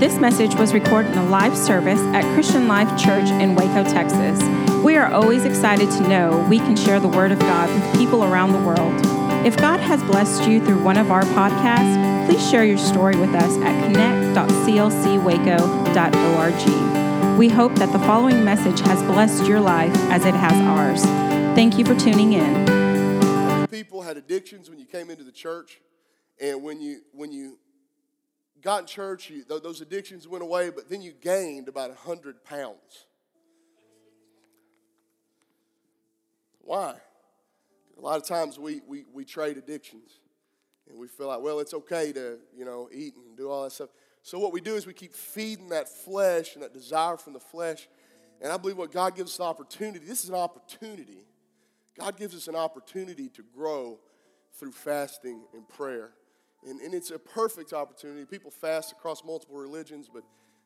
This message was recorded in a live service at Christian Life Church in Waco, Texas. We are always excited to know we can share the Word of God with people around the world. If God has blessed you through one of our podcasts, please share your story with us at connect.clcwaco.org. We hope that the following message has blessed your life as it has ours. Thank you for tuning in. People had addictions when you came into the church, and when you when you got in church, you, those addictions went away, but then you gained about 100 pounds. Why? A lot of times we, we, we trade addictions and we feel like, well, it's okay to, you know, eat and do all that stuff. So what we do is we keep feeding that flesh and that desire from the flesh. And I believe what God gives us an opportunity, this is an opportunity. God gives us an opportunity to grow through fasting and prayer. And, and it's a perfect opportunity. People fast across multiple religions, but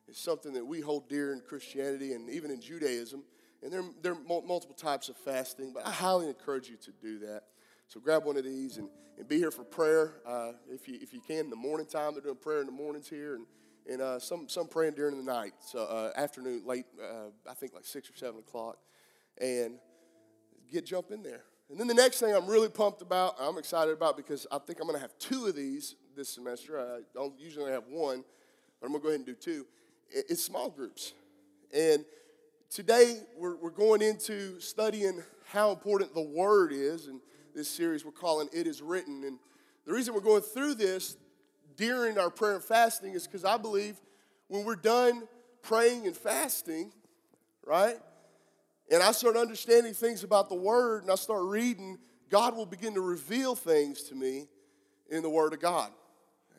it's something that we hold dear in Christianity and even in Judaism. And there, there are multiple types of fasting, but I highly encourage you to do that. So grab one of these and, and be here for prayer uh, if, you, if you can in the morning time. They're doing prayer in the mornings here, and, and uh, some, some praying during the night, so uh, afternoon, late, uh, I think like 6 or 7 o'clock. And get jump in there. And then the next thing I'm really pumped about, I'm excited about because I think I'm going to have two of these this semester. I don't usually have one, but I'm going to go ahead and do two. It's small groups. And today we're, we're going into studying how important the Word is. And this series we're calling It Is Written. And the reason we're going through this during our prayer and fasting is because I believe when we're done praying and fasting, right? And I start understanding things about the Word and I start reading, God will begin to reveal things to me in the Word of God.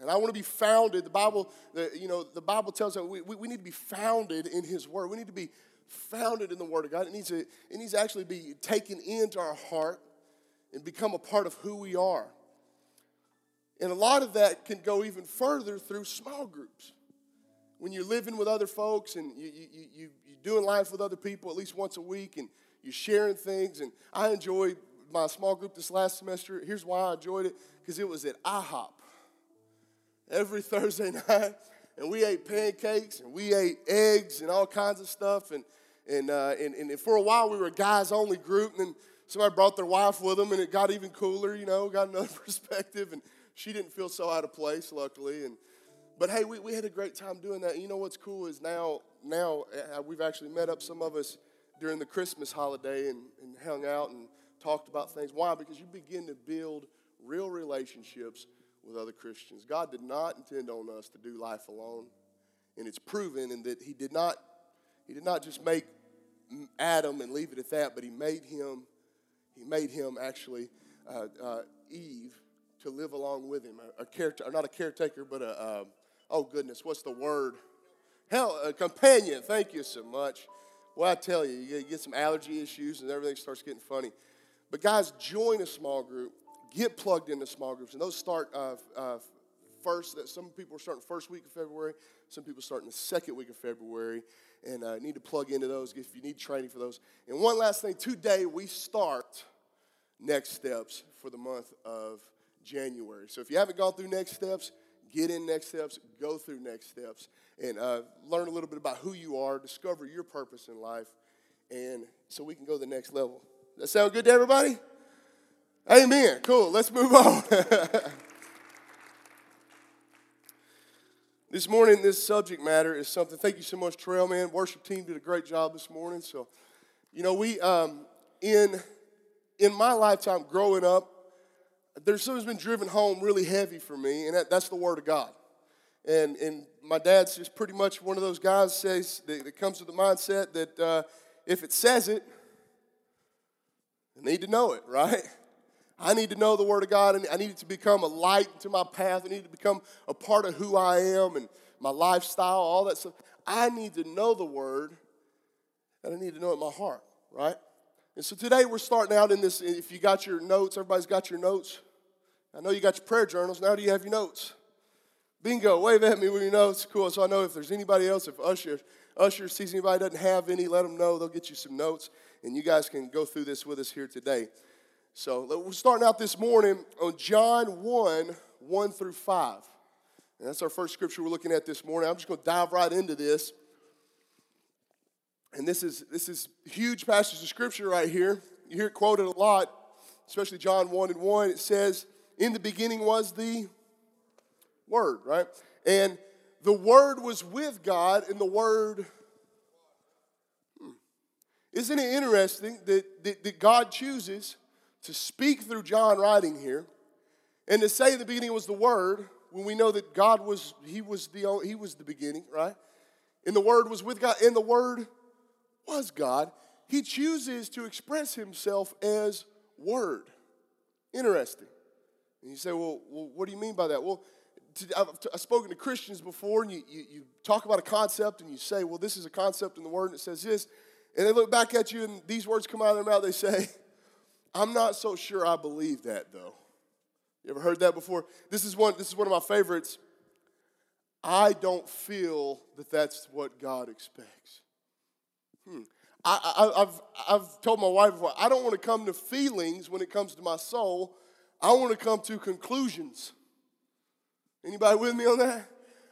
And I want to be founded. The Bible, the, you know, the Bible tells us we, we, we need to be founded in His Word. We need to be founded in the Word of God. It needs to, it needs to actually be taken into our heart and become a part of who we are. And a lot of that can go even further through small groups. When you're living with other folks and you, you, you, you doing life with other people at least once a week and you're sharing things. And I enjoyed my small group this last semester. Here's why I enjoyed it because it was at IHOP every Thursday night. And we ate pancakes and we ate eggs and all kinds of stuff. And, and, uh, and, and for a while, we were a guys only group. And then somebody brought their wife with them, and it got even cooler, you know, got another perspective. And she didn't feel so out of place, luckily. And but hey, we, we had a great time doing that. You know what's cool is now now uh, we've actually met up some of us during the Christmas holiday and, and hung out and talked about things. Why? Because you begin to build real relationships with other Christians. God did not intend on us to do life alone, and it's proven in that He did not He did not just make Adam and leave it at that, but He made him He made him actually uh, uh, Eve to live along with Him, a, a not a caretaker, but a, a oh goodness, what's the word? Hell, a companion. Thank you so much. Well, I tell you, you get some allergy issues and everything starts getting funny. But guys, join a small group. Get plugged into small groups, and those start uh, uh, first. That some people are starting first week of February. Some people starting the second week of February, and uh, need to plug into those if you need training for those. And one last thing, today we start next steps for the month of January. So if you haven't gone through next steps, get in next steps, go through next steps, and uh, learn a little bit about who you are, discover your purpose in life, and so we can go to the next level. That sound good to everybody? Amen. Cool. Let's move on. this morning, this subject matter is something. Thank you so much, Trail Man. Worship team did a great job this morning. So, you know, we um, in in my lifetime growing up, there's something's been driven home really heavy for me, and that, that's the Word of God. And, and my dad's just pretty much one of those guys says that, that comes with the mindset that uh, if it says it, I need to know it, right? I need to know the Word of God, and I need it to become a light to my path. I need to become a part of who I am and my lifestyle, all that stuff. I need to know the Word, and I need to know it in my heart, right? And so today we're starting out in this. If you got your notes, everybody's got your notes. I know you got your prayer journals. Now do you have your notes? Bingo, wave at me with your notes. Cool. So I know if there's anybody else, if Usher, Usher sees anybody doesn't have any, let them know. They'll get you some notes, and you guys can go through this with us here today. So we're starting out this morning on John 1 1 through 5. And that's our first scripture we're looking at this morning. I'm just going to dive right into this. And this is this is huge passage of scripture right here. You hear it quoted a lot, especially John 1 and 1. It says, In the beginning was the Word, right? And the Word was with God, and the Word. Hmm, isn't it interesting that, that, that God chooses to speak through John writing here and to say the beginning was the Word when we know that God was, He was the, he was the beginning, right? And the Word was with God, and the Word was God. He chooses to express Himself as Word. Interesting. And you say, well, well what do you mean by that? Well, I've, I've, spoken to Christians before, and you, you, you, talk about a concept, and you say, well, this is a concept in the Word, and it says this. And they look back at you, and these words come out of their mouth. They say, I'm not so sure I believe that, though. You ever heard that before? This is one, this is one of my favorites. I don't feel that that's what God expects. Hmm. I, have I've told my wife before, I don't want to come to feelings when it comes to my soul. I want to come to conclusions. Anybody with me on that?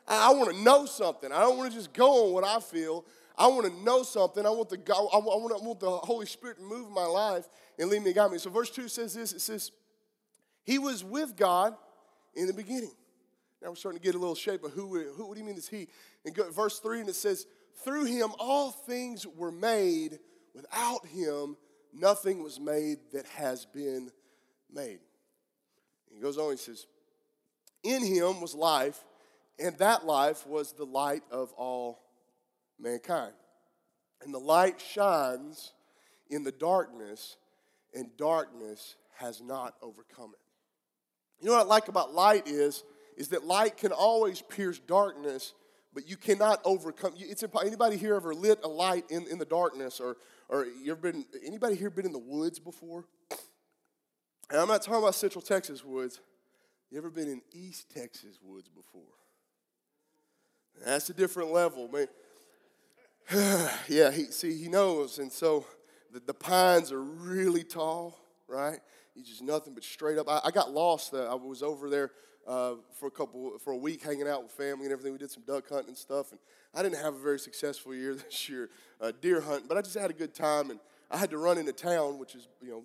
I, I want to know something. I don't want to just go on what I feel. I want to know something. I want the God, I want, I want the Holy Spirit to move my life and lead me and guide me. So verse 2 says this, it says, He was with God in the beginning. Now we're starting to get a little shape of who, who what do you mean is he? And go, verse 3, and it says, Through him all things were made. Without him, nothing was made that has been made. He goes on, he says, In him was life, and that life was the light of all mankind. And the light shines in the darkness, and darkness has not overcome it. You know what I like about light is, is that light can always pierce darkness, but you cannot overcome. It's anybody here ever lit a light in, in the darkness, or or you ever been anybody here been in the woods before? And I'm not talking about Central Texas woods. You ever been in East Texas woods before? That's a different level, man. yeah, he see he knows, and so the, the pines are really tall, right? You just nothing but straight up. I, I got lost. Uh, I was over there uh, for a couple for a week hanging out with family and everything. We did some duck hunting and stuff, and I didn't have a very successful year this year uh, deer hunting, but I just had a good time. And I had to run into town, which is you know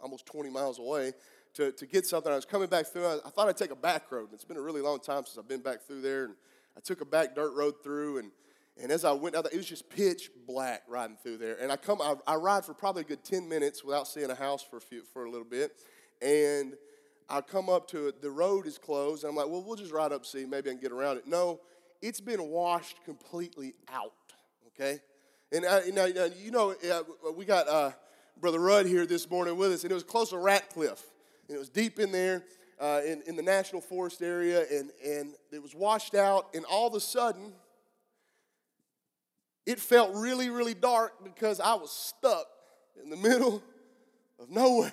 almost 20 miles away, to, to get something. I was coming back through. I, I thought I'd take a back road. It's been a really long time since I've been back through there, and I took a back dirt road through and and as I went out, it was just pitch black riding through there. And I come, I, I, ride for probably a good 10 minutes without seeing a house for a, few, for a little bit. And I come up to it, the road is closed. And I'm like, well, we'll just ride up, see, maybe I can get around it. No, it's been washed completely out, okay? And I, you, know, you know, we got uh, Brother Rudd here this morning with us, and it was close to Ratcliff. And it was deep in there uh, in, in the National Forest area, and, and it was washed out. And all of a sudden, it felt really, really dark because I was stuck in the middle of nowhere.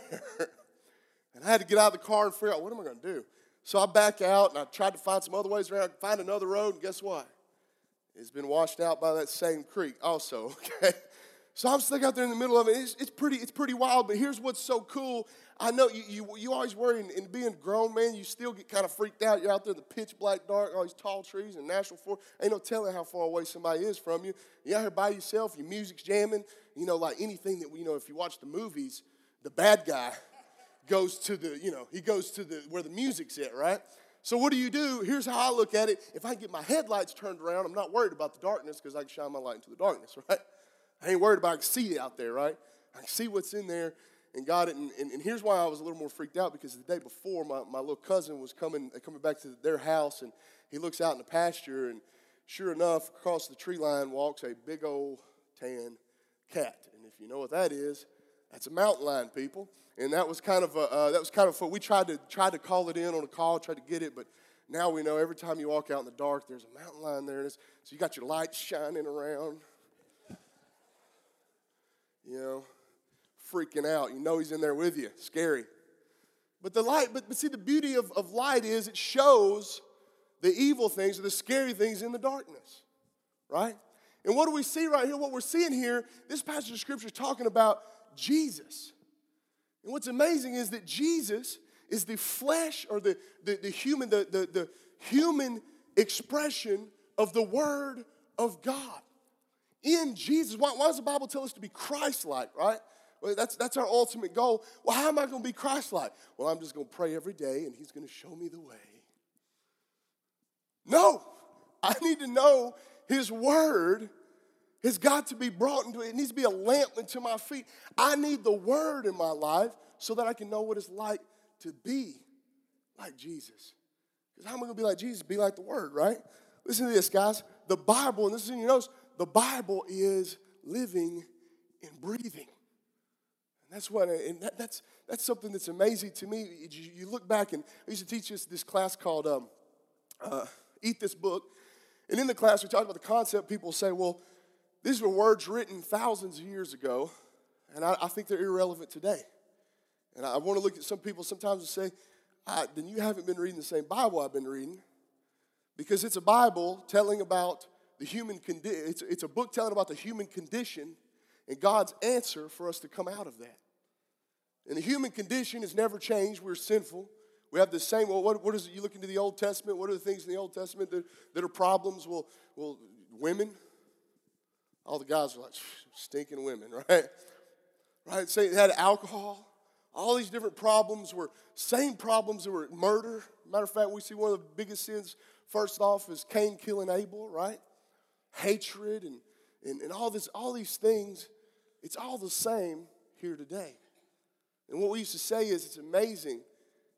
and I had to get out of the car and figure out what am I going to do. So I back out and I tried to find some other ways around, find another road, and guess what? It's been washed out by that same creek also, okay? So I'm stuck out there in the middle of it. It's, it's, pretty, it's pretty wild, but here's what's so cool. I know you, you, you always worry, and, being grown, man, you still get kind of freaked out. You're out there in the pitch black dark, all these tall trees and national forest. Ain't no telling how far away somebody is from you. You're out here by yourself, your music's jamming. You know, like anything that, you know, if you watch the movies, the bad guy goes to the, you know, he goes to the where the music's at, right? So what do you do? Here's how I look at it. If I get my headlights turned around, I'm not worried about the darkness because I can shine my light into the darkness, right? I ain't worried about I can see it out there, right? I can see what's in there and got it. And, and, and, here's why I was a little more freaked out because the day before, my, my little cousin was coming, coming back to their house, and he looks out in the pasture, and sure enough, across the tree line walks a big old tan cat. And if you know what that is, that's a mountain lion, people. And that was kind of a, uh, that was kind of fun. We tried to tried to call it in on a call, tried to get it, but now we know every time you walk out in the dark, there's a mountain lion there. So you got your lights shining around you know, freaking out. You know he's in there with you. Scary. But the light, but, but see, the beauty of, of light is it shows the evil things or the scary things in the darkness, right? And what do we see right here? What we're seeing here, this passage of scripture is talking about Jesus. And what's amazing is that Jesus is the flesh or the, the, the human, the, the, the human expression of the Word of God. In Jesus. Why, why does the Bible tell us to be Christ like, right? Well, that's, that's our ultimate goal. Well, how am I going to be Christ like? Well, I'm just going to pray every day and He's going to show me the way. No, I need to know His Word has got to be brought into it. It needs to be a lamp unto my feet. I need the Word in my life so that I can know what it's like to be like Jesus. Because how am I going to be like Jesus? Be like the Word, right? Listen to this, guys. The Bible, and this is in your notes, the Bible is living and breathing. And that's what, and that, that's, that's something that's amazing to me. You, look back, and I used to teach us this class called um, uh, Eat This Book. And in the class, we talked about the concept. People say, well, these were words written thousands of years ago, and I, I think they're irrelevant today. And I want to look at some people sometimes and say, then you haven't been reading the same Bible I've been reading because it's a Bible telling about the human condition. It's, it's a book telling about the human condition and God's answer for us to come out of that. And the human condition has never changed. We're sinful. We have the same, well, what, what is it? You look into the Old Testament, what are the things in the Old Testament that, that are problems? Well, well, women. All the guys are like, stinking women, right? Right? Say it had alcohol. All these different problems were same problems that were murder. Matter of fact, we see one of the biggest sins first off is Cain killing Abel, right? Hatred and, and, and all this, all these things, it's all the same here today. And what we used to say is it's amazing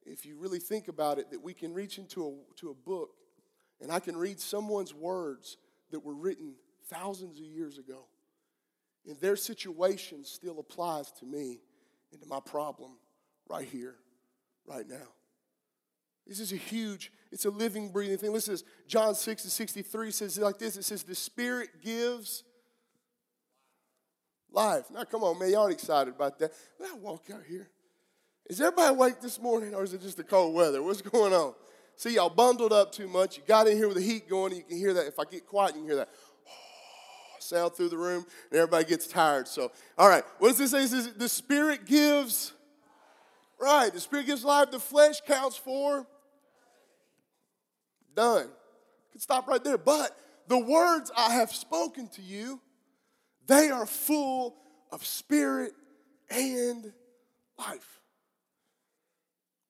if you really think about it that we can reach into a, to a book and I can read someone's words that were written thousands of years ago. And their situation still applies to me into my problem right here, right now. This is a huge, it's a living, breathing thing. Listen to this. John 6 and 63 says like this it says, The Spirit gives life. Now, come on, man. Y'all excited about that. Let I walk out here. Is everybody awake this morning or is it just the cold weather? What's going on? See, y'all bundled up too much. You got in here with the heat going, and you can hear that. If I get quiet, you can hear that sound through the room, and everybody gets tired. So, all right, what does this say? It says the Spirit gives, right, the Spirit gives life, the flesh counts for done. Could stop right there. But the words I have spoken to you, they are full of spirit and life.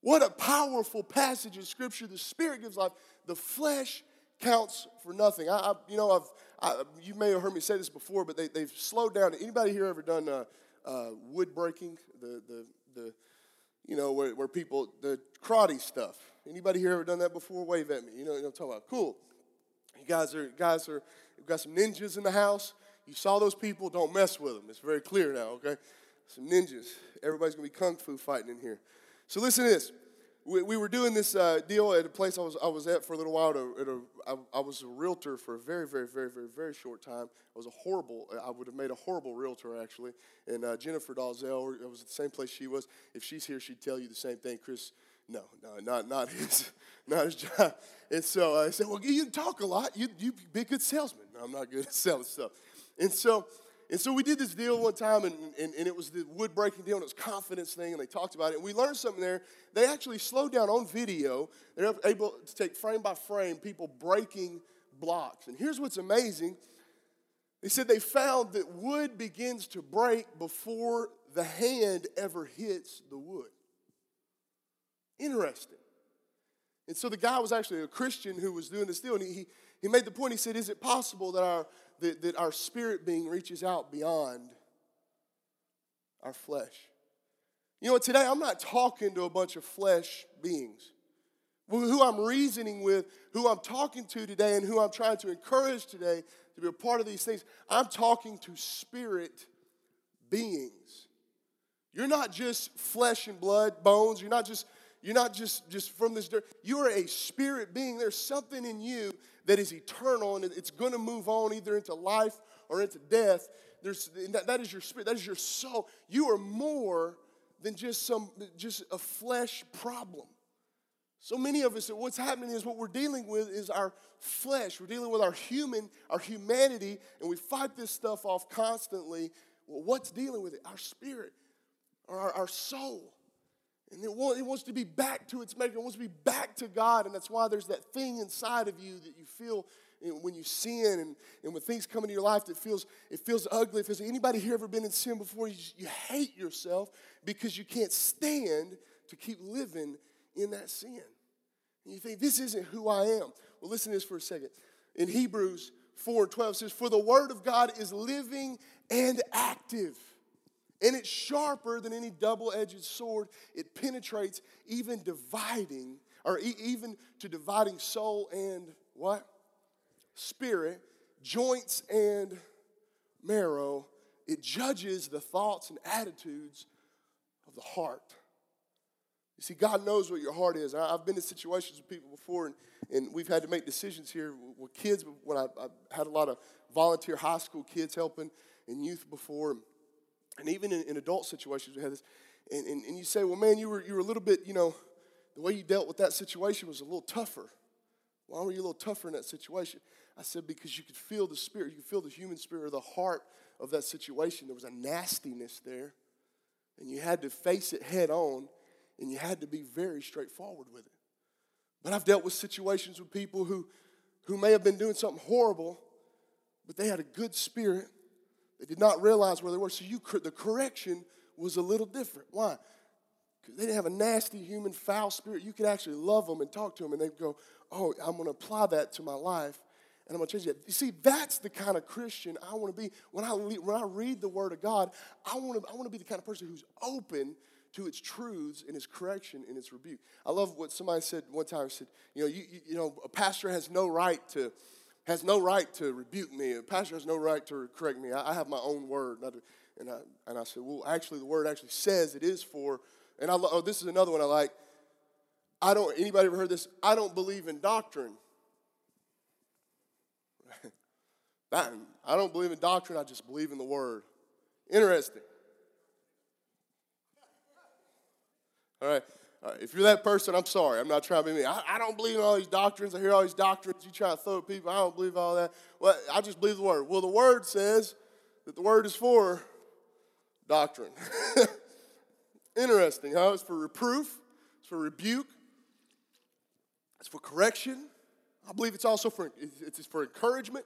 What a powerful passage in scripture. The spirit gives life, the flesh counts for nothing. I, I you know, I've I, you may have heard me say this before, but they, they've slowed down. Anybody here ever done uh, uh, wood breaking? The, the, the, you know, where, where people, the karate stuff. Anybody here ever done that before? Wave at me. You know, you know what I'm talking about. Cool. You guys are, guys are, you've got some ninjas in the house. You saw those people, don't mess with them. It's very clear now, okay? Some ninjas. Everybody's gonna be kung fu fighting in here. So listen to this we, we were doing this uh, deal at a place I was, I was at for a little while. To, at a, I, I was a realtor for a very, very, very, very, very short time. I was a horrible, I would have made a horrible realtor actually. And uh, Jennifer Dalzell, I was at the same place she was. If she's here, she'd tell you the same thing. Chris, no, no, not, not his, not his job. And so I said, well, you talk a lot. You, you be a good salesman. No, I'm not good at selling stuff. And so and so we did this deal one time, and, and, and, it was the wood breaking deal, and it was confidence thing, and they talked about it. And we learned something there. They actually slowed down on video. They're able to take frame by frame people breaking blocks. And here's what's amazing they said they found that wood begins to break before the hand ever hits the wood. Interesting. And so the guy was actually a Christian who was doing this deal, and he, he made the point. He said, Is it possible that our that, that our spirit being reaches out beyond our flesh. You know, today I'm not talking to a bunch of flesh beings. Who I'm reasoning with, who I'm talking to today, and who I'm trying to encourage today to be a part of these things, I'm talking to spirit beings. You're not just flesh and blood, bones. You're not just you're not just, just from this dirt. You are a spirit being. There's something in you that is eternal and it's going to move on either into life or into death. There's, that, that is your spirit. That is your soul. You are more than just some just a flesh problem. So many of us, what's happening is what we're dealing with is our flesh. We're dealing with our human, our humanity, and we fight this stuff off constantly. Well, what's dealing with it? Our spirit, or our, our soul. And it, want, it wants to be back to its maker. It wants to be back to God. And that's why there's that thing inside of you that you feel when you sin and, and when things come into your life that feels it feels ugly. Has anybody here ever been in sin before? You, you hate yourself because you can't stand to keep living in that sin. And you think, this isn't who I am. Well, listen to this for a second. In Hebrews 4 and 12 says, For the word of God is living and active and it's sharper than any double edged sword. It penetrates, even dividing, or e- even to dividing soul and what? Spirit, joints and marrow. It judges the thoughts and attitudes of the heart. You see, God knows what your heart is. I've been in situations with people before, and, and we've had to make decisions here with kids. When I, I had a lot of volunteer high school kids helping and youth before, and even in, in adult situations, we had this. And, and, and, you say, well, man, you were, you were a little bit, you know, the way you dealt with that situation was a little tougher. Why were you a little tougher in that situation? I said, because you could feel the spirit, you could feel the human spirit or the heart of that situation. There was a nastiness there, and you had to face it head on, and you had to be very straightforward with it. But I've dealt with situations with people who, who may have been doing something horrible, but they had a good spirit they did not realize where they were. So you, the correction was a little different. Why? Because they didn't have a nasty human foul spirit. You could actually love them and talk to them, and they'd go, "Oh, I'm going to apply that to my life." and I'm going to change it. You see, that's the kind of Christian I want to be. When I, when I read the Word of God, I want, to, I want to be the kind of person who's open to its truths and its correction and its rebuke. I love what somebody said one time. Said, you know, you, you know, a pastor has no right to has no right to rebuke me. A pastor has no right to correct me. I, I have my own word. And I, and I said, well, actually, the word actually says it is for, and I, oh, this is another one I like. I don't, anybody ever heard this? I don't believe in doctrine. that, I don't believe in doctrine, I just believe in the word. Interesting. All right. Right, if you're that person, I'm sorry. I'm not trying to be mean. I, I, don't believe in all these doctrines. I hear all these doctrines. You try to throw at people. I don't believe all that. Well, I just believe the word. Well, the word says that the word is for doctrine. Interesting, huh? It's for reproof, it's for rebuke, it's for correction. I believe it's also for it's for encouragement.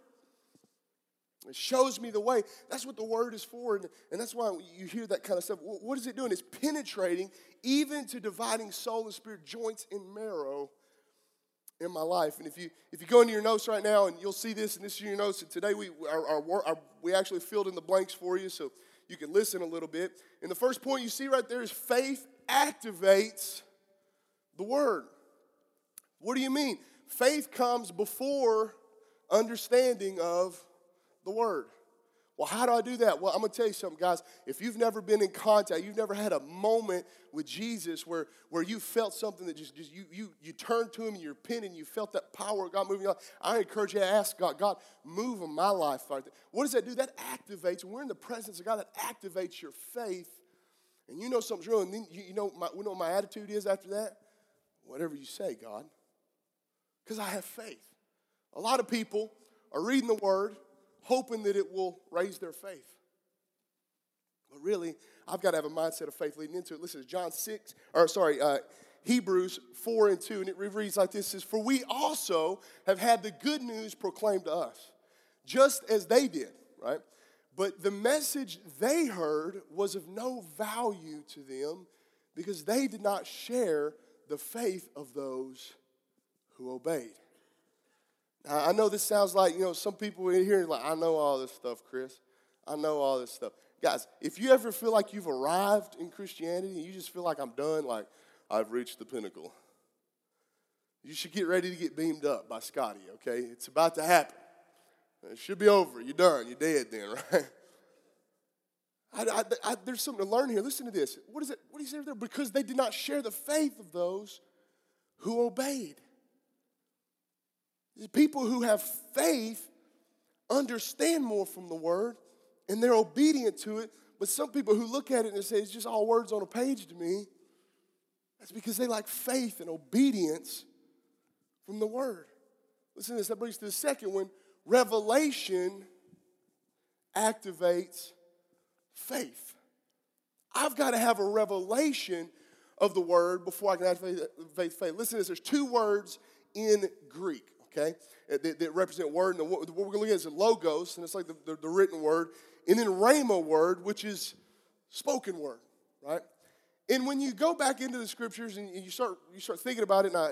It shows me the way. That's what the word is for. And, and that's why you hear that kind of stuff. What is it doing? It's penetrating even to dividing soul and spirit, joints and marrow in my life. And if you if you go into your notes right now and you'll see this, and this is your notes, and today we our, our, our, we actually filled in the blanks for you so you can listen a little bit. And the first point you see right there is faith activates the word. What do you mean? Faith comes before understanding of the Word. Well, how do I do that? Well, I'm going to tell you something, guys. If you've never been in contact, you've never had a moment with Jesus where, where you felt something that just, just you, you, you turned to Him and you're pinned and you felt that power of God moving on, I encourage you to ask God, God, move in my life. What does that do? That activates, we're in the presence of God, that activates your faith. And you know something's real. And then you, you know, my, you know what my attitude is after that? Whatever you say, God. Because I have faith. A lot of people are reading the Word hoping that it will raise their faith. But really, I've got to have a mindset of faith leading into it. Listen, to John 6, or sorry, uh, Hebrews 4 and 2, and it reads like this says, For we also have had the good news proclaimed to us, just as they did, right? But the message they heard was of no value to them because they did not share the faith of those who obeyed. I know this sounds like, you know, some people in here like, I know all this stuff, Chris. I know all this stuff. Guys, if you ever feel like you've arrived in Christianity and you just feel like I'm done, like I've reached the pinnacle, you should get ready to get beamed up by Scotty, okay? It's about to happen. It should be over. You're done. You're dead then, right? I, I, I, there's something to learn here. Listen to this. What is it? What do you say there? Because they did not share the faith of those who obeyed. People who have faith understand more from the word and they're obedient to it. But some people who look at it and say it's just all words on a page to me, that's because they like faith and obedience from the word. Listen to this. That brings to the second one. Revelation activates faith. I've got to have a revelation of the word before I can faith, faith. Listen to this. There's two words in Greek, okay, that, that represent word. And what, we're going to look at is logos, and it's like the, the, the written word. And then rhema word, which is spoken word, right? And when you go back into the scriptures and you start, you start thinking about it, now,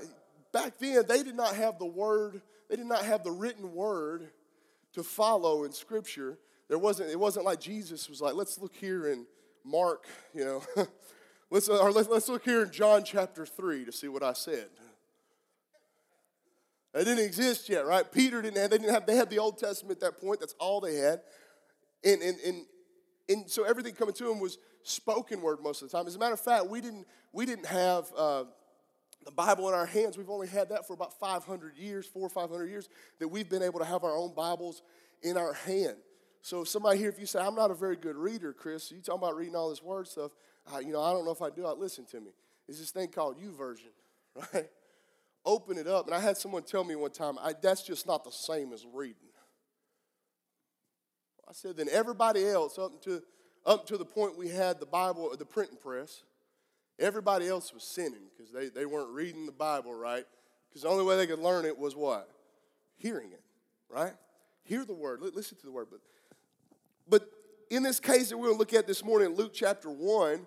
back then they did not have the word, they did not have the written word to follow in scripture. There wasn't, it wasn't like Jesus was like, let's look here in Mark, you know, let's, or let's, let's look here in John chapter 3 to see what I said. It didn't exist yet, right? Peter didn't have, they didn't have, they had the Old Testament at that point, that's all they had. And, and, and, and so everything coming to them was spoken word most of the time. As a matter of fact, we didn't, we didn't have uh, the Bible in our hands. We've only had that for about 500 years, four or 500 years, that we've been able to have our own Bibles in our hand. So if somebody here, if you say, I'm not a very good reader, Chris, you talking about reading all this word stuff, uh, you know, I don't know if I do. I listen to me. It's this thing called YouVersion, right? Open it up. And I had someone tell me one time, I that's just not the same as reading. I said, then everybody else, up to, up to the point we had the Bible, the printing press, everybody else was sinning because they, they weren't reading the Bible right. Because the only way they could learn it was what? Hearing it, right? Hear the word, listen to the word. But, but in this case that we're going to look at this morning, Luke chapter 1,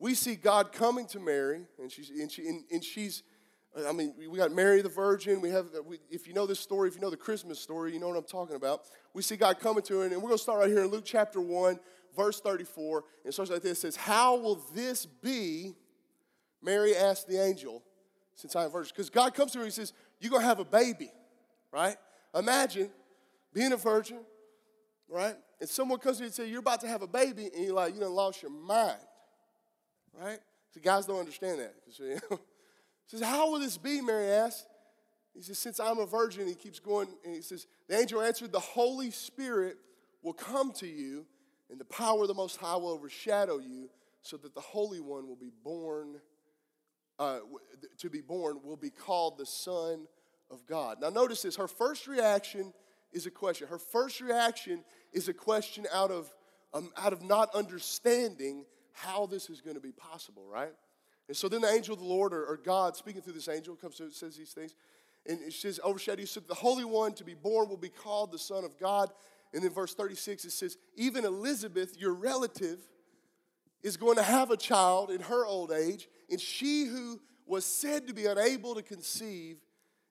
we see God coming to Mary, and she's, and, she, and, and she's I mean, we got Mary the Virgin. We have, we, if you know this story, if you know the Christmas story, you know what I'm talking about. We see God coming to her, and we're going to start right here in Luke chapter 1, verse 34. And it starts like this. It says, How will this be? Mary asked the angel, since I am virgin. Because God comes to her, he says, You're going to have a baby, right? Imagine being a virgin, right? And someone comes to you and says, You're about to have a baby, and you're like, You done lost your mind, right? So guys don't understand that. Because, he says, How will this be? Mary asked. He says, Since I'm a virgin, he keeps going, and he says, The angel answered, The Holy Spirit will come to you, and the power of the Most High will overshadow you, so that the Holy One will be born, uh, to be born, will be called the Son of God. Now, notice this. Her first reaction is a question. Her first reaction is a question out of, um, out of not understanding how this is going to be possible, right? And so then the angel of the Lord, or, or God speaking through this angel, comes to says these things. And it says, overshadow you. So the Holy One to be born will be called the Son of God. And then verse 36, it says, even Elizabeth, your relative, is going to have a child in her old age, and she who was said to be unable to conceive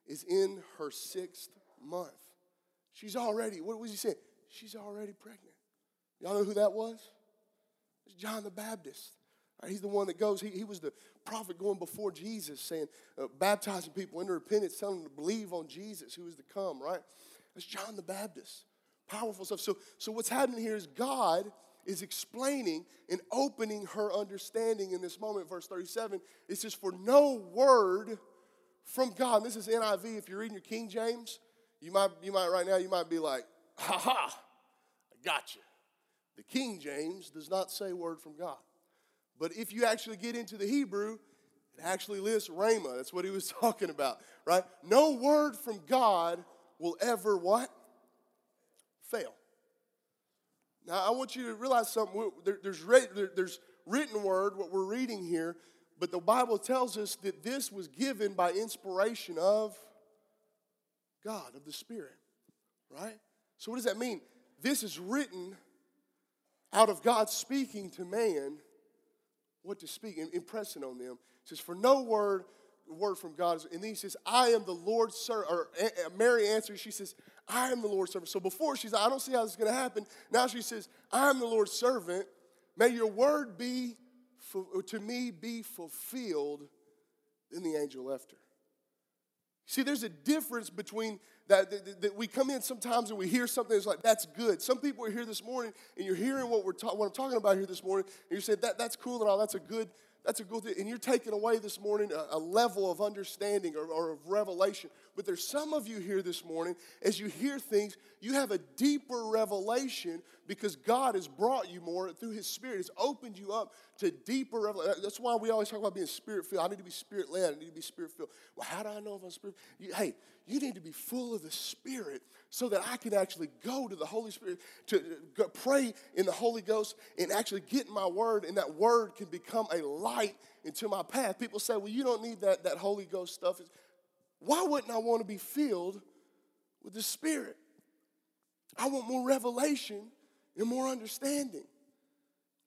is in her sixth month. She's already, what was he saying? She's already pregnant. Y'all know who that was? It's John the Baptist. He's the one that goes, he, he was the prophet going before Jesus, saying, uh, baptizing people into repentance, telling them to believe on Jesus who is to come, right? That's John the Baptist. Powerful stuff. So, so what's happening here is God is explaining and opening her understanding in this moment. Verse 37, it says, For no word from God, and this is NIV, if you're reading your King James, you might, you might right now, you might be like, ha ha, I got you. The King James does not say word from God. But if you actually get into the Hebrew, it actually lists Rhema. That's what he was talking about, right? No word from God will ever what? Fail. Now, I want you to realize something. There's, there's written word, what we're reading here, but the Bible tells us that this was given by inspiration of God, of the Spirit, right? So, what does that mean? This is written out of God speaking to man what to speak, impressing on them. Says, For no word, word from God. And then he says, I am the Lord's servant. Or Mary answers, she says, I am the Lord's servant. So before she's I don't see how this is going to happen. Now she says, I am the Lord's servant. May your word be to me be fulfilled. Then the angel left her. See, there's a difference between that, that, that, we come in sometimes and we hear something that's like, that's good. Some people are here this morning and you're hearing what, we're ta- what I'm talking about here this morning, and you said, that, that's cool and all, that's a good, that's a good thing. And you're taking away this morning a, a level of understanding or, or, of revelation But there's some of you here this morning, as you hear things, you have a deeper revelation because God has brought you more through His Spirit. It's opened you up to deeper revelation. That's why we always talk about being spirit filled. I need to be spirit led. I need to be spirit filled. Well, how do I know if I'm spirit? You, hey, you need to be full of the Spirit so that I can actually go to the Holy Spirit to pray in the Holy Ghost and actually get my Word, and that Word can become a light into my path. People say, well, you don't need that, that Holy Ghost stuff. Why wouldn't I want to be filled with the Spirit? I want more revelation and more understanding.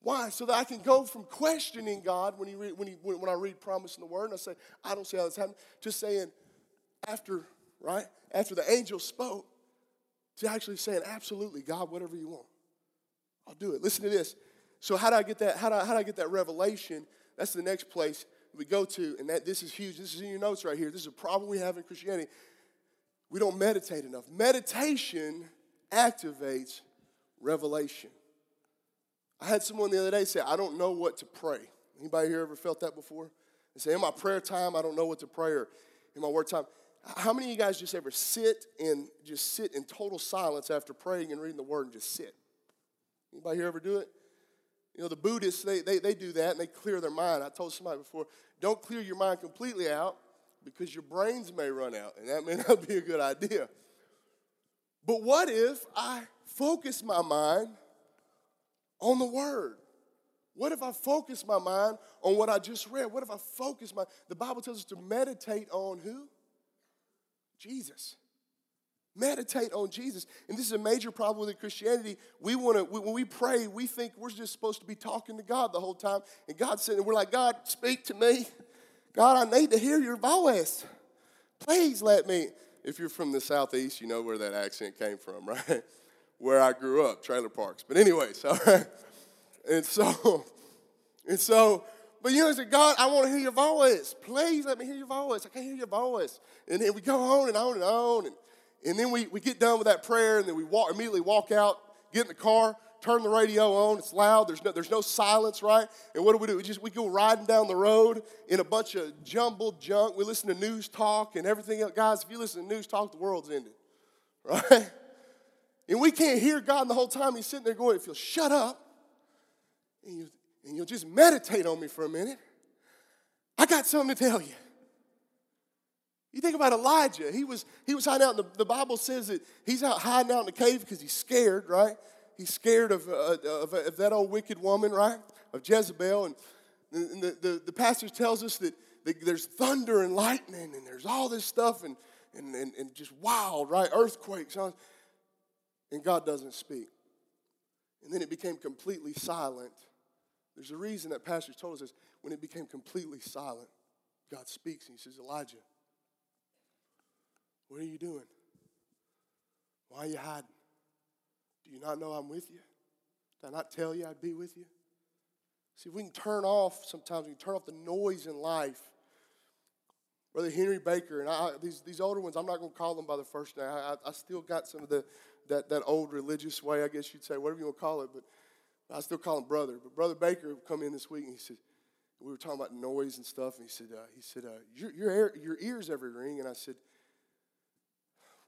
Why? So that I can go from questioning God when, he when, he, when I read promise in the Word and I say, I don't see how this happened, to saying, after, right? After the angel spoke, to actually saying, absolutely, God, whatever you want. I'll do it. Listen to this. So how do I get that? How do I, how do I get that revelation? That's the next place we go to, and that this is huge. This is in your notes right here. This is a problem we have in Christianity. We don't meditate enough. Meditation activates revelation. I had someone the other day say, I don't know what to pray. Anybody here ever felt that before? They say, in my prayer time, I don't know what to pray, or in my word time. How many of you guys just ever sit and just sit in total silence after praying and reading the word and just sit? Anybody here ever do it? You know, the Buddhists, they, they, they do that and they clear their mind. I told somebody before, don't clear your mind completely out because your brains may run out, and that may not be a good idea. But what if I focus my mind on the Word? What if I focus my mind on what I just read? What if I focus my the Bible tells us to meditate on who? Jesus. Meditate on Jesus. And this is a major problem with Christianity. We want to, when we pray, we think we're just supposed to be talking to God the whole time. And God said, we're like, God, speak to me. God, I need to hear your voice. Please let me. If you're from the Southeast, you know where that accent came from, right? Where I grew up, trailer parks. But, all right. And so, and so, but you know, said, God, I want to hear your voice. Please let me hear your voice. I can't hear your voice. And then we go on and on and on. And and then we, we get done with that prayer, and then we walk, immediately walk out, get in the car, turn the radio on. It's loud. There's no, there's no silence, right? And what do we do? We just we go riding down the road in a bunch of jumbled junk. We listen to news talk and everything else. Guys, if you listen to news talk, the world's ended, right? And we can't hear God the whole time. He's sitting there going, if you'll shut up and, you, and you'll just meditate on me for a minute, I got something to tell you. You think about Elijah. He was, he was hiding out. The, the Bible says that he's out hiding out in the cave because he's scared, right? He's scared of, uh, of, of, that old wicked woman, right? Of Jezebel. And, the, the, the passage tells us that, there's thunder and lightning and there's all this stuff and, and, and, and just wild, right? Earthquakes. And God doesn't speak. And then it became completely silent. There's a reason that passage told us this. When it became completely silent, God speaks and he says, Elijah, what are you doing? Why are you hiding? Do you not know I'm with you? Did I not tell you I'd be with you? See, if we can turn off sometimes, we can turn off the noise in life. Brother Henry Baker, and I, these, these older ones, I'm not going to call them by the first name. I, I, still got some of the, that, that old religious way, I guess you'd say, whatever you want to call it, but I still call him brother. But Brother Baker come in this week and he said, we were talking about noise and stuff, and he said, uh, he said, uh, your, your, your ears ever ring? And I said,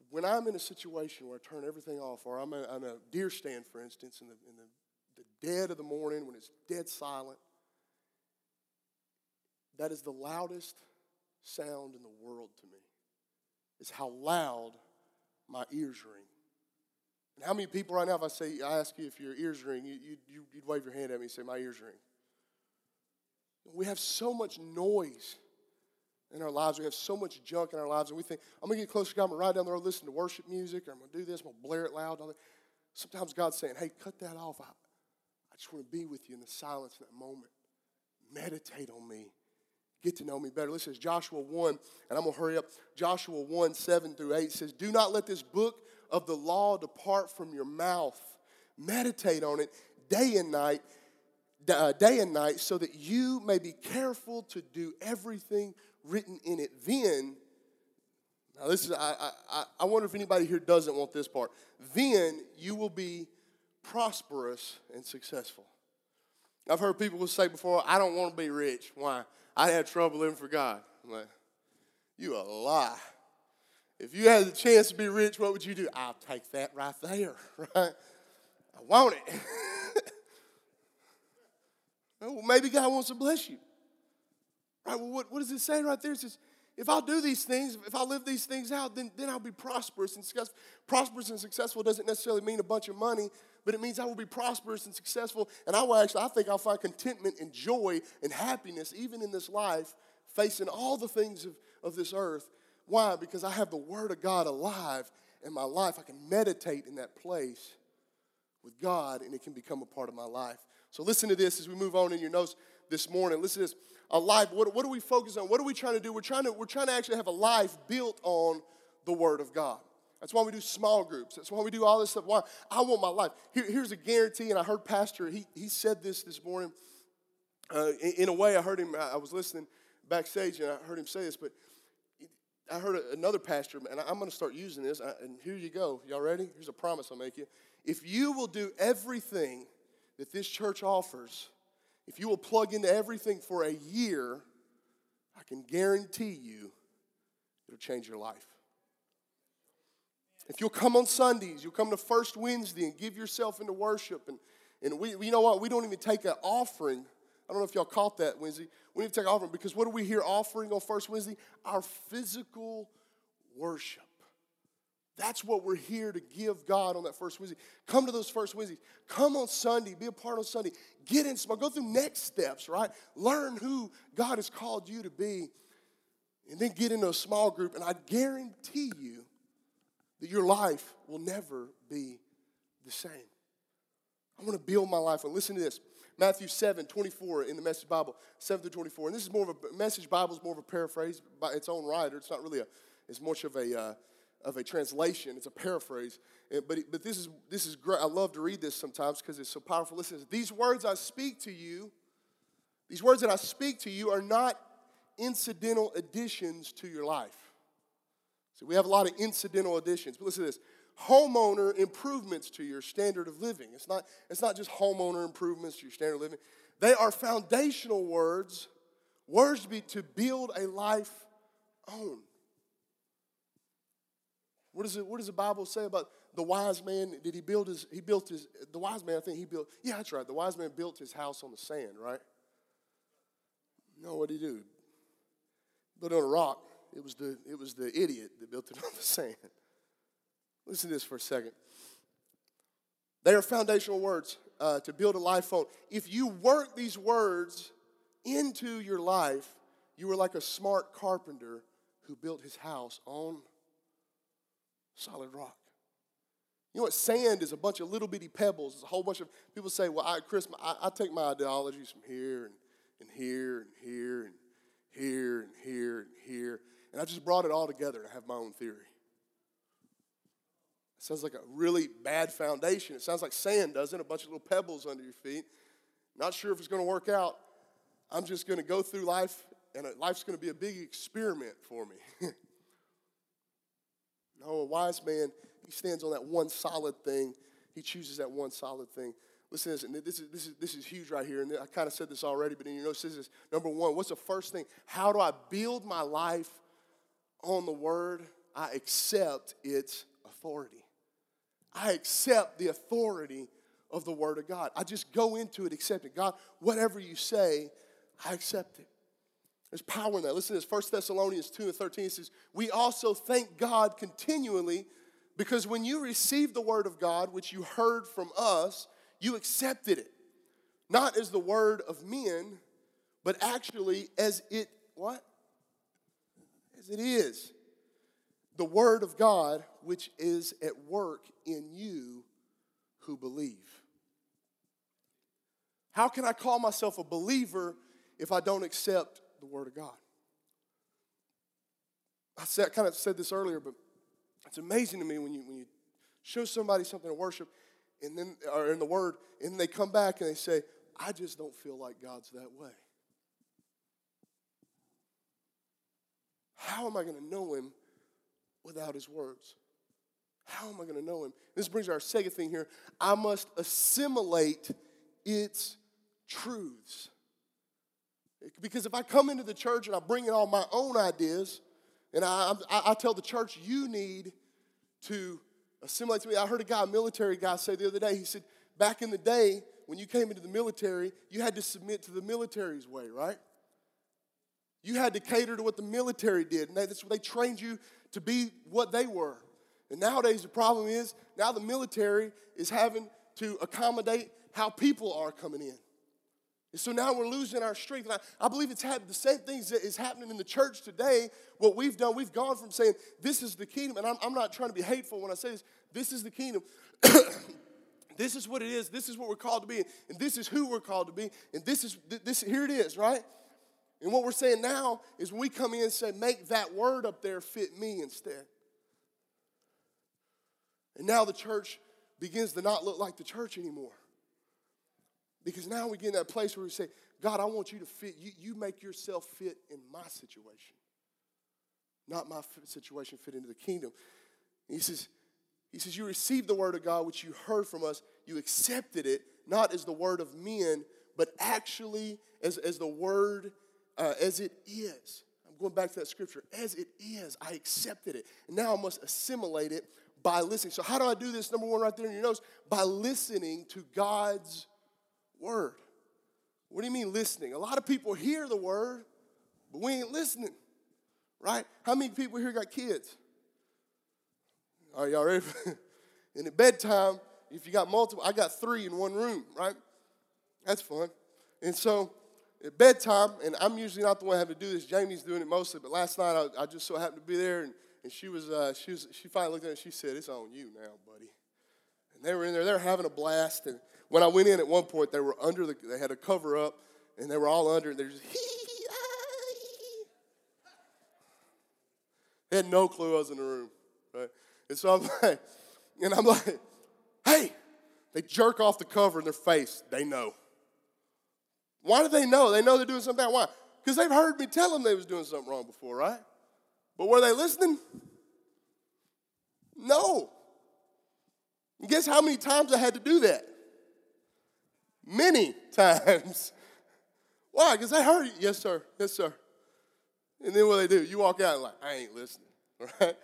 when I'm in a situation where I turn everything off, or I'm on a deer stand, for instance, in, the, in the, the dead of the morning when it's dead silent, that is the loudest sound in the world to me. Is how loud my ears ring. And how many people right now, if I say, I ask you if your ears ring, you, you, you'd wave your hand at me and say, My ears ring. We have so much noise in our lives. We have so much junk in our lives, and we think, I'm going to get closer to God. I'm going to ride down the road, listen to worship music, or I'm going to do this, I'm going to blare it loud. Sometimes God's saying, hey, cut that off. I, I just want to be with you in the silence in that moment. Meditate on me. Get to know me better. Listen, it's Joshua 1, and I'm going to hurry up. Joshua 1, 7 through 8 says, Do not let this book of the law depart from your mouth. Meditate on it day and night, uh, day and night, so that you may be careful to do everything written in it. Then, now this is, I, I, I wonder if anybody here doesn't want this part. Then you will be prosperous and successful. I've heard people say before, I don't want to be rich. Why? I had trouble living for God. I'm like, you a lie. If you had the chance to be rich, what would you do? I'll take that right there, right? I want it. well, maybe God wants to bless you. Right? Well, what, what does it say right there? It says, if I do these things, if I live these things out, then, then I'll be prosperous and successful. Prosperous and successful doesn't necessarily mean a bunch of money, but it means I will be prosperous and successful. And I will actually, I think I'll find contentment and joy and happiness even in this life, facing all the things of, of this earth. Why? Because I have the Word of God alive in my life. I can meditate in that place with God, and it can become a part of my life. So listen to this as we move on in your notes this morning. Listen to this a life. What, what are we focused on? What are we trying to do? We're trying to, we're trying to actually have a life built on the Word of God. That's why we do small groups. That's why we do all this stuff. Why? I want my life. Here, here's a guarantee, and I heard Pastor, he, he said this this morning. Uh, in, in, a way, I heard him, I was listening backstage, and I heard him say this, but I heard another pastor, and I'm going to start using this, and here you go. Y'all ready? Here's a promise I'll make you. If you will do everything that this church offers, if you will plug into everything for a year, I can guarantee you it'll change your life. If you'll come on Sundays, you'll come to First Wednesday and give yourself into worship. And, and we, you know what? We don't even take an offering. I don't know if y'all caught that Wednesday. We need to take an offering because what do we hear offering on First Wednesday? Our physical worship. That's what we're here to give God on that first Wednesday. Come to those first Wednesdays. Come on Sunday. Be a part on Sunday. Get in small. Go through next steps, right? Learn who God has called you to be. And then get into a small group. And I guarantee you that your life will never be the same. I want to build my life. And listen to this. Matthew 7, 24 in the Message Bible, 7 through 24. And this is more of a, Message Bible is more of a paraphrase by its own writer. It's not really a, it's much of a, uh, of a translation. It's a paraphrase. But, but this, is, this is great. I love to read this sometimes because it's so powerful. Listen, these words I speak to you, these words that I speak to you are not incidental additions to your life. So we have a lot of incidental additions. But listen to this homeowner improvements to your standard of living. It's not, it's not just homeowner improvements to your standard of living, they are foundational words, words to, be, to build a life on. What, is it, what does the Bible say about the wise man? Did he build his, he built his, the wise man, I think he built, yeah, that's right. The wise man built his house on the sand, right? No, what did he do? Built on a rock. It was the, it was the idiot that built it on the sand. Listen to this for a second. They are foundational words uh, to build a life on. If you work these words into your life, you are like a smart carpenter who built his house on solid rock. You know what? Sand is a bunch of little bitty pebbles. It's a whole bunch of people say, well, I, Chris, I, I take my ideologies from here and, and here and here and here and here and here. And I just brought it all together to have my own theory. It sounds like a really bad foundation. It sounds like sand, doesn't? A bunch of little pebbles under your feet. Not sure if it's going to work out. I'm just going to go through life, and uh, life's going to be a big experiment for me. No, a wise man, he stands on that one solid thing. He chooses that one solid thing. Listen this, this is, this is, this is huge right here, and I kind of said this already, but in your notes, this is number one. What's the first thing? How do I build my life on the Word? I accept its authority. I accept the authority of the Word of God. I just go into it accepting God, whatever you say, I accept it. There's power in that. Listen to this 1 Thessalonians 2 and 13 says, We also thank God continually because when you received the word of God, which you heard from us, you accepted it. Not as the word of men, but actually as it, what? As it is. The word of God, which is at work in you who believe. How can I call myself a believer if I don't accept the Word of God. I said, kind of said this earlier, but it's amazing to me when you, when you show somebody something to worship and then, or in the Word, and they come back and they say, I just don't feel like God's that way. How am I going to know Him without His words? How am I going to know Him? This brings our second thing here. I must assimilate its truths. Because if I come into the church and I bring in all my own ideas, And I, I, I tell the church, you need to assimilate to me. I heard a guy, a military guy, say the other day, he said, back in the day, when you came into the military, you had to submit to the military's way, right? You had to cater to what the military did, and that's what they trained you to be what they were. And nowadays, the problem is now the military is having to accommodate how people are coming in. And so now we're losing our strength. And I, I believe it's happening. The same things that is happening in the church today. What we've done, we've gone from saying, This is the kingdom. And I'm, I'm not trying to be hateful when I say this. This is the kingdom. this is what it is. This is what we're called to be. And this is who we're called to be. And this is, this, here it is, right? And what we're saying now is when we come in and say, Make that word up there fit me instead. And now the church begins to not look like the church anymore. Because now we get in that place where we say, God, I want you to fit, you, you make yourself fit in my situation, not my situation fit into the kingdom. And he says, he says, You received the word of God which you heard from us. You accepted it, not as the word of men, but actually as, as the word uh, as it is. I'm going back to that scripture. As it is, I accepted it. And now I must assimilate it by listening. So, how do I do this? Number one, right there in your notes, by listening to God's word. What do you mean listening? A lot of people hear the word, but we ain't listening, right? How many people here got kids? Are y'all ready? and at bedtime, if you got multiple, I got three in one room, right? That's fun. And so at bedtime, and I'm usually not the one having to do this. Jamie's doing it mostly, but last night I, I just so happened to be there, and, and she was uh, she was she finally looked at it and she said, "It's on you now, buddy." And they were in there, they were having a blast, and when I went in at one point, they were under the, they had a cover up, and they were all under, and they're just, ah, hee hee They had no clue I was in the room, right? And so I'm like, and I'm like, hey, they jerk off the cover in their face. They know. Why do they know? They know they're doing something bad. Why? Because they've heard me tell them they was doing something wrong before, right? But were they listening? No. And guess how many times I had to do that? Many times. Why? Because they heard you. Yes, sir. Yes, sir. And then what they do? You walk out like, I ain't listening. Right?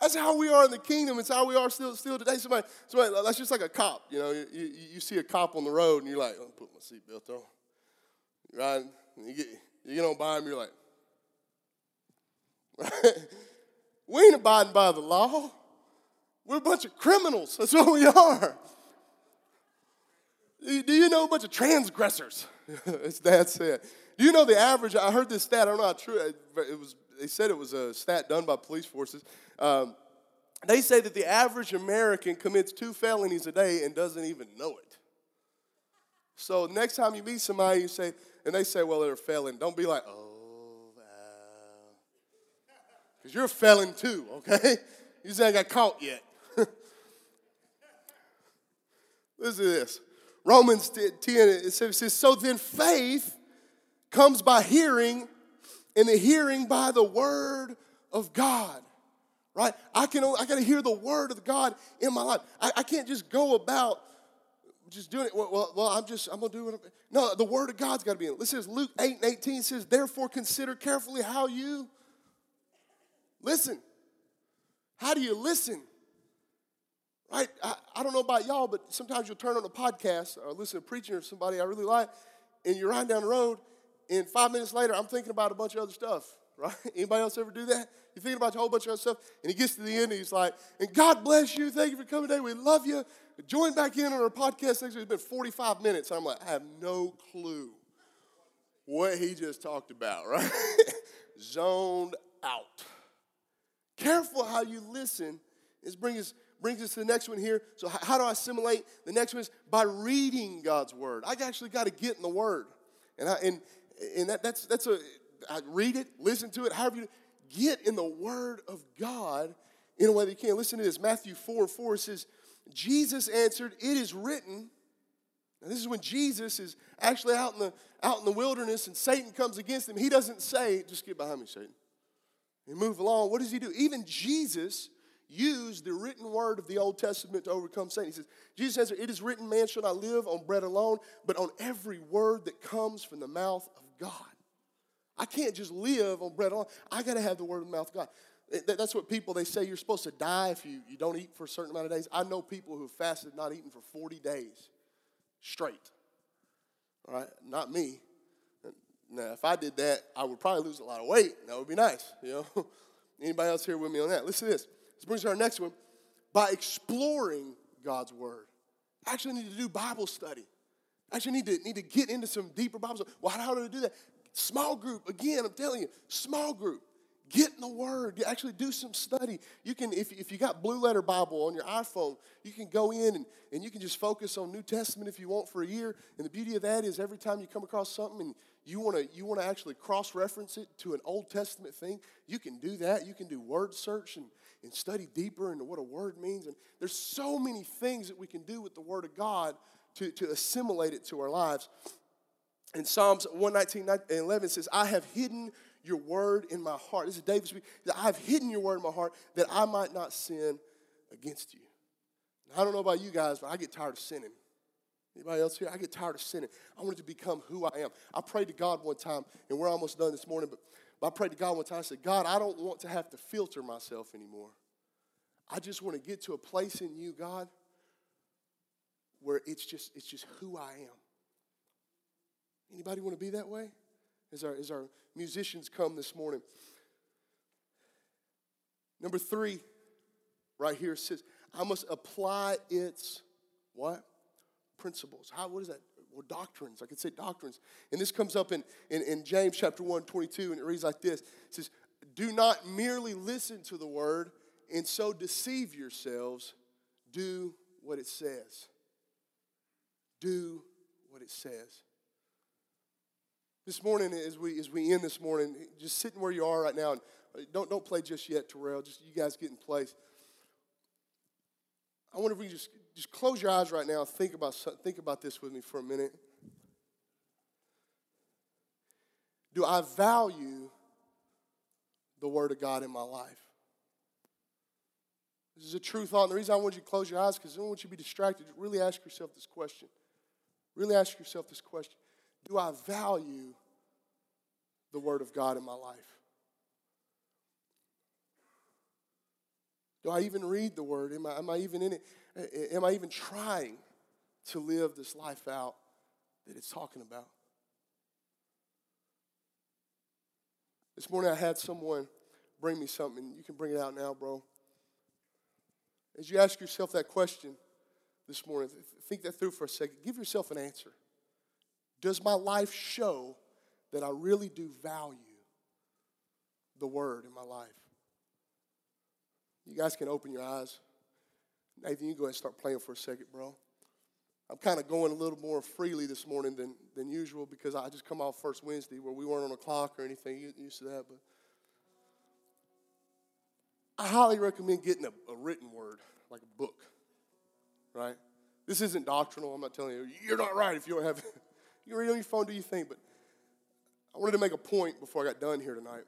That's how we are in the kingdom. It's how we are still, still today. Somebody, somebody, that's just like a cop. You know, you, you, you see a cop on the road and you're like, oh, put my seatbelt on. Right? You get, you get on by him, you're like, right? We ain't abiding by the law. We're a bunch of criminals. That's what we are. Do you know a bunch of transgressors? That's it. Do you know the average? I heard this stat. I don't know how true it was. They said it was a stat done by police forces. Um, they say that the average American commits two felonies a day and doesn't even know it. So next time you meet somebody, you say, and they say, "Well, they're a felon." Don't be like, "Oh, because you're a felon too." Okay, you just ain't got caught yet. Listen to this. Romans 10, it says, So then faith comes by hearing, and the hearing by the word of God. Right? I can I gotta hear the word of God in my life. I, I can't just go about just doing it. Well, well, well, I'm just, I'm gonna do. No, the word of God's gotta be in it. Listen, Luke 8 and 18 says, therefore consider carefully how you listen. How do you listen? Right? I, I don't know about y'all, but sometimes you'll turn on a podcast or listen to preaching or somebody I really like, and you're riding down the road, and five minutes later, I'm thinking about a bunch of other stuff. Right? Anybody else ever do that? You're thinking about a whole bunch of other stuff, and he gets to the end, and he's like, and God bless you. Thank you for coming today. We love you. Join back in on our podcast. It's been 45 minutes. I'm like, I have no clue what he just talked about, right? Zoned out. Careful how you listen is bring us brings us to the next one here. So, how do I assimilate? The next one is by reading God's word. I actually got to get in the word, and I, and and that, that's that's a I read it, listen to it, however you get in the word of God in a way that you can. Listen to this. Matthew four four says, Jesus answered, "It is written." And this is when Jesus is actually out in the out in the wilderness, and Satan comes against him. He doesn't say, "Just get behind me, Satan." And move along. What does he do? Even Jesus use the written word of the Old Testament to overcome Satan. He says, Jesus says, It is written, man shall not live on bread alone, but on every word that comes from the mouth of God. I can't just live on bread alone. I got to have the word of the mouth of God. That's what people, they say you're supposed to die if you, you don't eat for a certain amount of days. I know people who have fasted not eating for 40 days straight. All right? Not me. Now, if I did that, I would probably lose a lot of weight. That would be nice, you know. Anybody else here with me on that? Listen to this. This brings to our next one. By exploring God's word. I actually need to do Bible study. I actually need to need to get into some deeper Bible study. Well, how do I do that? Small group. Again, I'm telling you, small group. Get in the Word. Actually, do some study. You can, if, if you got Blue Letter Bible on your iPhone, you can go in and, and you can just focus on New Testament if you want for a year. And the beauty of that is every time you come across something and you want to you want to actually cross-reference it to an Old Testament thing, you can do that. You can do word search and, and study deeper into what a word means. And there's so many things that we can do with the Word of God to, to assimilate it to our lives. And Psalms 119 and 11 says, I have hidden your word in my heart. This is David speaking. I have hidden your word in my heart that I might not sin against you. Now, I don't know about you guys, but I get tired of sinning. Anybody else here? I get tired of sinning. I wanted to become who I am. I prayed to God one time, and we're almost done this morning, but, I prayed to God one time. I said, God, I don't want to have to filter myself anymore. I just want to get to a place in you, God, where it's just, it's just who I am. Anybody want to be that way? As our, as our musicians come this morning. Number three, right here says, I must apply its what? Principles. How, what is that? Well, doctrines. I could say doctrines. And this comes up in, in, in James chapter 1, 22, and it reads like this. It says, Do not merely listen to the word and so deceive yourselves. Do what it says. Do what it says. This morning, as we as we end this morning, just sitting where you are right now, and uh, don't don't play just yet, Terrell. Just you guys get in place. I wonder if we just just close your eyes right now. Think about think about this with me for a minute. Do I value the Word of God in my life? This is a true thought. And the reason I want you to close your eyes because I don't want you to be distracted. Really ask yourself this question. Really ask yourself this question do I value the Word of God in my life? Do I even read the Word? Am I, am I even in it? Am I even trying to live this life out that it's talking about? This morning I had someone bring me something. You can bring it out now, bro. As you ask yourself that question this morning, think that through for a second. Give yourself an answer. Does my life show that I really do value the word in my life? You guys can open your eyes. Nathan, you go ahead and start playing for a second, bro. I'm kind of going a little more freely this morning than, than usual because I just come off first Wednesday where we weren't on a clock or anything. You used to that, but I highly recommend getting a, a written word, like a book, right? This isn't doctrinal. I'm not telling you, you're not right if you don't have You read on your phone, do your thing, but I wanted to make a point before I got done here tonight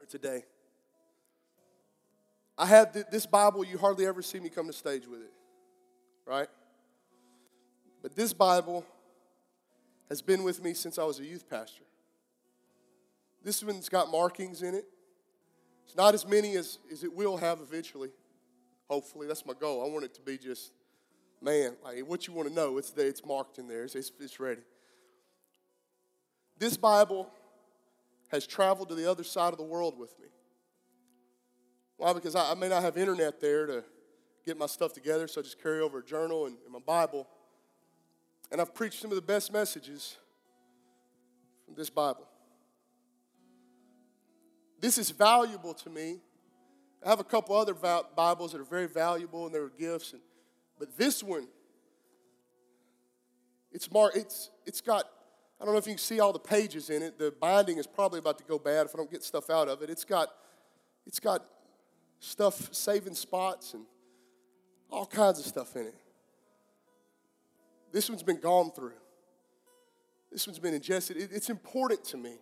or today. I have this Bible, you hardly ever see me come to stage with it, right? But this Bible has been with me since I was a youth pastor. This one's got markings in it. It's not as many as, as it will have eventually. Hopefully, that's my goal. I want it to be just, man, like what you want to know, it's it's marked in there, it's, it's ready. This Bible has traveled to the other side of the world with me. Why? Because I, I may not have internet there to get my stuff together, so I just carry over a journal and, and my Bible. And I've preached some of the best messages from this Bible. This is valuable to me. I have a couple other Bibles that are very valuable and they're gifts, and, but this one, it's mar- it's it's got I don't know if you can see all the pages in it. The binding is probably about to go bad if I don't get stuff out of it. It's got, it's got stuff saving spots and all kinds of stuff in it. This one's been gone through. This one's been ingested. It, it's important to me.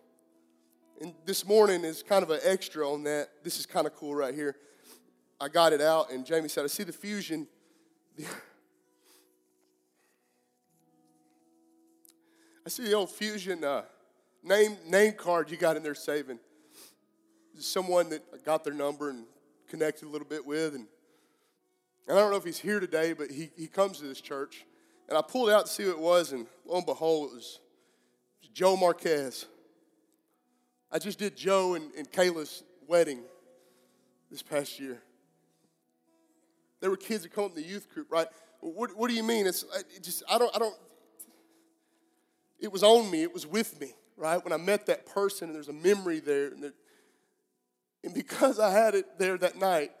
And this morning is kind of an extra on that. This is kind of cool right here. I got it out, and Jamie said, I see the fusion. I see the old Fusion uh, name name card you got in there saving. Someone that got their number and connected a little bit with, and, and I don't know if he's here today, but he, he comes to this church. And I pulled out to see what it was, and lo and behold, it was Joe Marquez. I just did Joe and, and Kayla's wedding this past year. There were kids that come up in the youth group, right? What, what do you mean? It's it just I don't I don't. It was on me. It was with me, right? When I met that person, and there's a memory there, and, there, and because I had it there that night,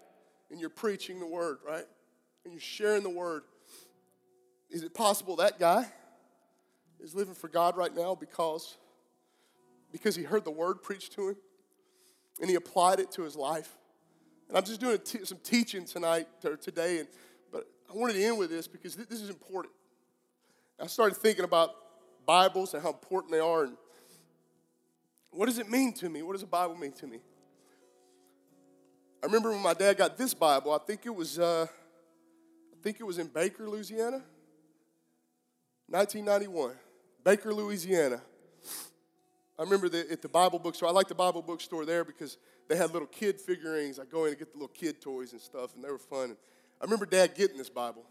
and you're preaching the word, right? And you're sharing the word. Is it possible that guy is living for God right now because because he heard the word preached to him and he applied it to his life? And I'm just doing some teaching tonight or today, and but I wanted to end with this because this is important. I started thinking about Bibles and how important they are, and what does it mean to me? What does a Bible mean to me? I remember when my dad got this Bible. I think it was, uh, I think it was in Baker, Louisiana, 1991, Baker, Louisiana. I remember at the Bible bookstore. I like the Bible bookstore there because they had little kid figurines. I go in and get the little kid toys and stuff, and they were fun. And I remember Dad getting this Bible,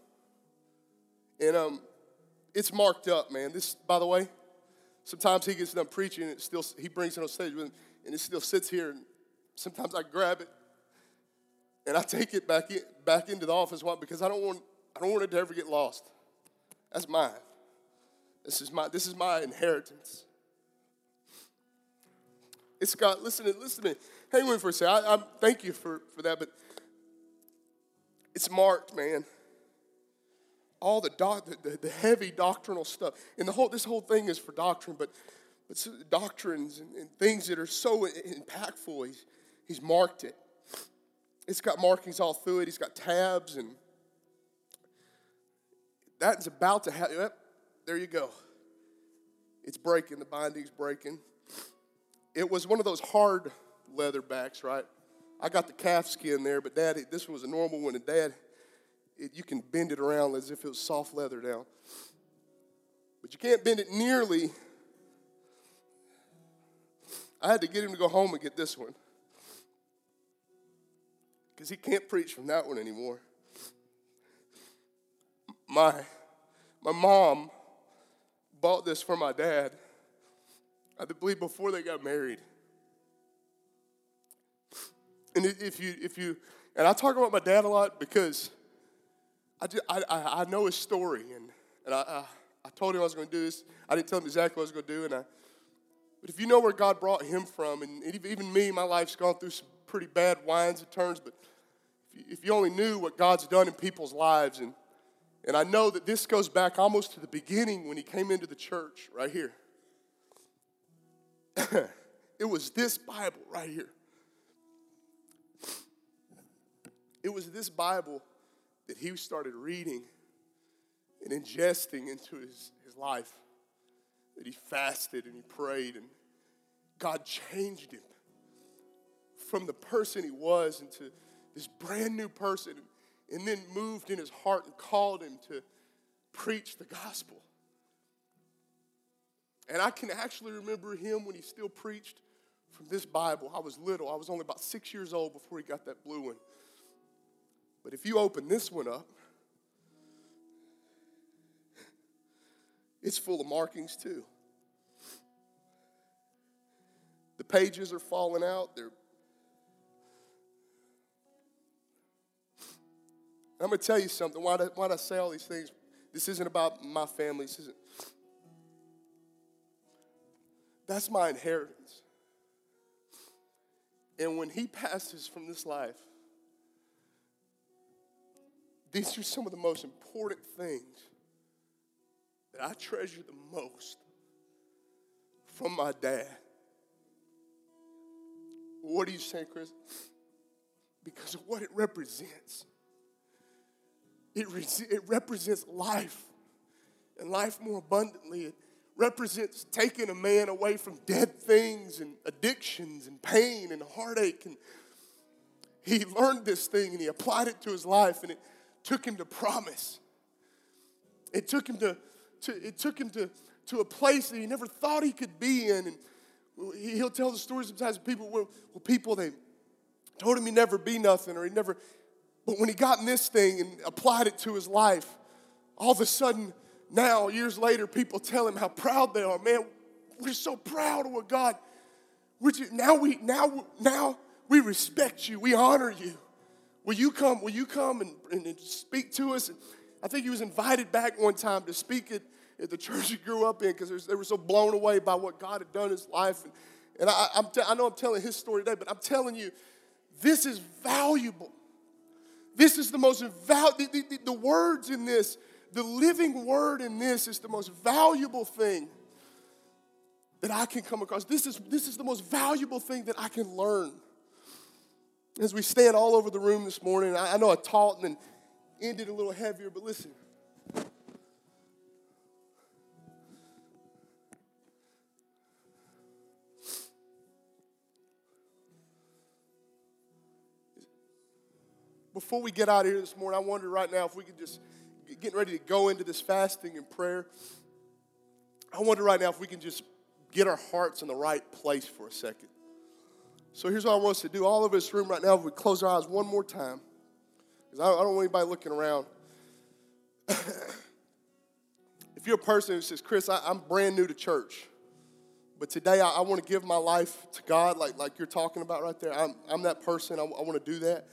and um, it's marked up, man. This, by the way, sometimes he gets done preaching, and it still he brings it on stage with him, and it still sits here. And sometimes I grab it, and I take it back in, back into the office. Why? Because I don't want I don't want it to ever get lost. That's mine. This is my this is my inheritance. It's got, listen to, listen to me. Hang with for a second. I, I thank you for, for that, but it's marked, man. All the, doc, the, the, heavy doctrinal stuff. And the whole, this whole thing is for doctrine, but, but doctrines and, and things that are so impactful, he's, he's marked it. It's got markings all through it. He's got tabs, and that's about to happen. Yep, there you go. It's breaking. The binding's breaking it was one of those hard leather backs, right? I got the calf skin there, but dad, this was a normal one, and dad, it, you can bend it around as if it was soft leather now. But you can't bend it nearly. I had to get him to go home and get this one because he can't preach from that one anymore. My, my mom bought this for my dad I believe before they got married. And if you, if you, and I talk about my dad a lot because I, just, I, I, know his story, and, and I, I, I told him I was going to do this. I didn't tell him exactly what I was going to do, and I, but if you know where God brought him from, and even me, my life's gone through some pretty bad winds and turns, but if you, if you only knew what God's done in people's lives, and, and I know that this goes back almost to the beginning when he came into the church right here. it was this Bible right here. It was this Bible that he started reading and ingesting into his, his life. That he fasted and he prayed, and God changed him from the person he was into this brand new person, and then moved in his heart and called him to preach the gospel. And I can actually remember him when he still preached from this Bible. I was little, I was only about six years old before he got that blue one. But if you open this one up, it's full of markings too. The pages are falling out. They're I'm going to tell you something. Why did, why do I say all these things? This isn't about my family. This isn't that's my inheritance. And when he passes from this life, these are some of the most important things that I treasure the most from my dad. What are you saying, Chris? Because of what it represents. It, re- it represents life and life more abundantly. It, represents taking a man away from dead things and addictions and pain and heartache. And he learned this thing and he applied it to his life and it took him to promise. It took him to, to it took him to, to a place that he never thought he could be in. And, he'll tell the stories sometimes of people where people they told him he'd never be nothing or he'd never, but when he got in this thing and applied it to his life, all of a sudden now, years later, people tell him how proud they are. Man, we're so proud of what God. We're now we now now we respect you. We honor you. Will you come? Will you come and, and, speak to us? And I think he was invited back one time to speak at, at the church he grew up in because they were so blown away by what God had done in his life. And, and I, I'm t- I know I'm telling his story today, but I'm telling you, this is valuable. This is the most valuable, the, the, the words in this, the living word in this is the most valuable thing that I can come across. This is, this is the most valuable thing that I can learn. As we stand all over the room this morning, I, I know I taught and ended a little heavier, but listen. Before we get out of here this morning, I wonder right now if we could just get ready to go into this fasting and prayer. I wonder right now if we can just get our hearts in the right place for a second. So here's what I want us to do. All of this room right now, if we close our eyes one more time, because I, don't want anybody looking around. if you're a person who says, Chris, I, am brand new to church, but today I, I want to give my life to God, like, like you're talking about right there. I'm, I'm that person. I, I want to do that.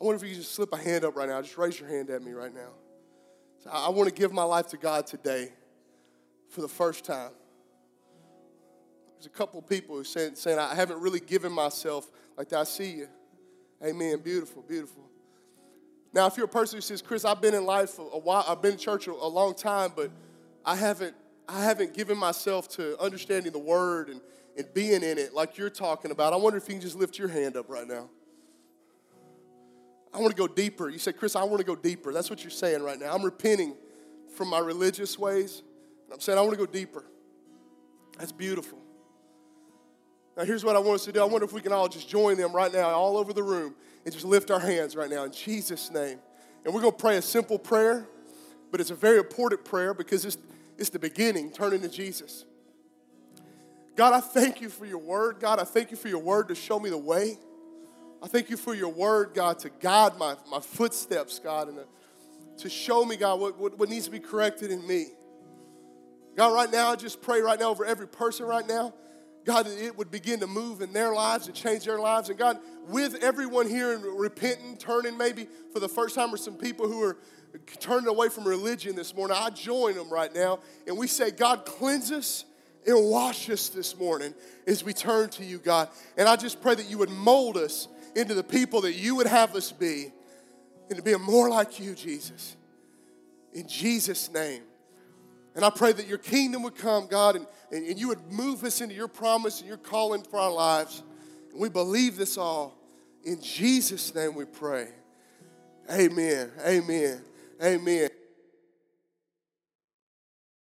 I wonder if you could just slip a hand up right now. Just raise your hand at me right now. So I, want to give my life to God today for the first time. There's a couple of people who saying, saying, I haven't really given myself like that. I see you. Amen. Beautiful, beautiful. Now, if you're a person who says, Chris, I've been in life for a while, I've been in church a long time, but I haven't, I haven't given myself to understanding the word and, and being in it like you're talking about. I wonder if you can just lift your hand up right now. I want to go deeper. You say, Chris, I want to go deeper. That's what you're saying right now. I'm repenting from my religious ways. I'm saying I want to go deeper. That's beautiful. Now, here's what I want us to do. I wonder if we can all just join them right now, all over the room, and just lift our hands right now in Jesus' name. And we're going to pray a simple prayer, but it's a very important prayer because it's, it's the beginning, turning to Jesus. God, I thank you for your word. God, I thank you for your word to show me the way. I thank you for your word, God, to guide my, my footsteps, God, and to, to show me, God, what, what, what needs to be corrected in me. God, right now, I just pray right now over every person right now God, it would begin to move in their lives and change their lives. And God, with everyone here and repenting, turning maybe for the first time, or some people who are turning away from religion this morning, I join them right now. And we say, God, cleanse us and wash us this morning as we turn to you, God. And I just pray that you would mold us into the people that you would have us be and to be more like you, Jesus. In Jesus' name. And I pray that your kingdom would come, God, and, and, you would move us into your promise and your calling for our lives. And we believe this all. In Jesus' name we pray. Amen. Amen. Amen.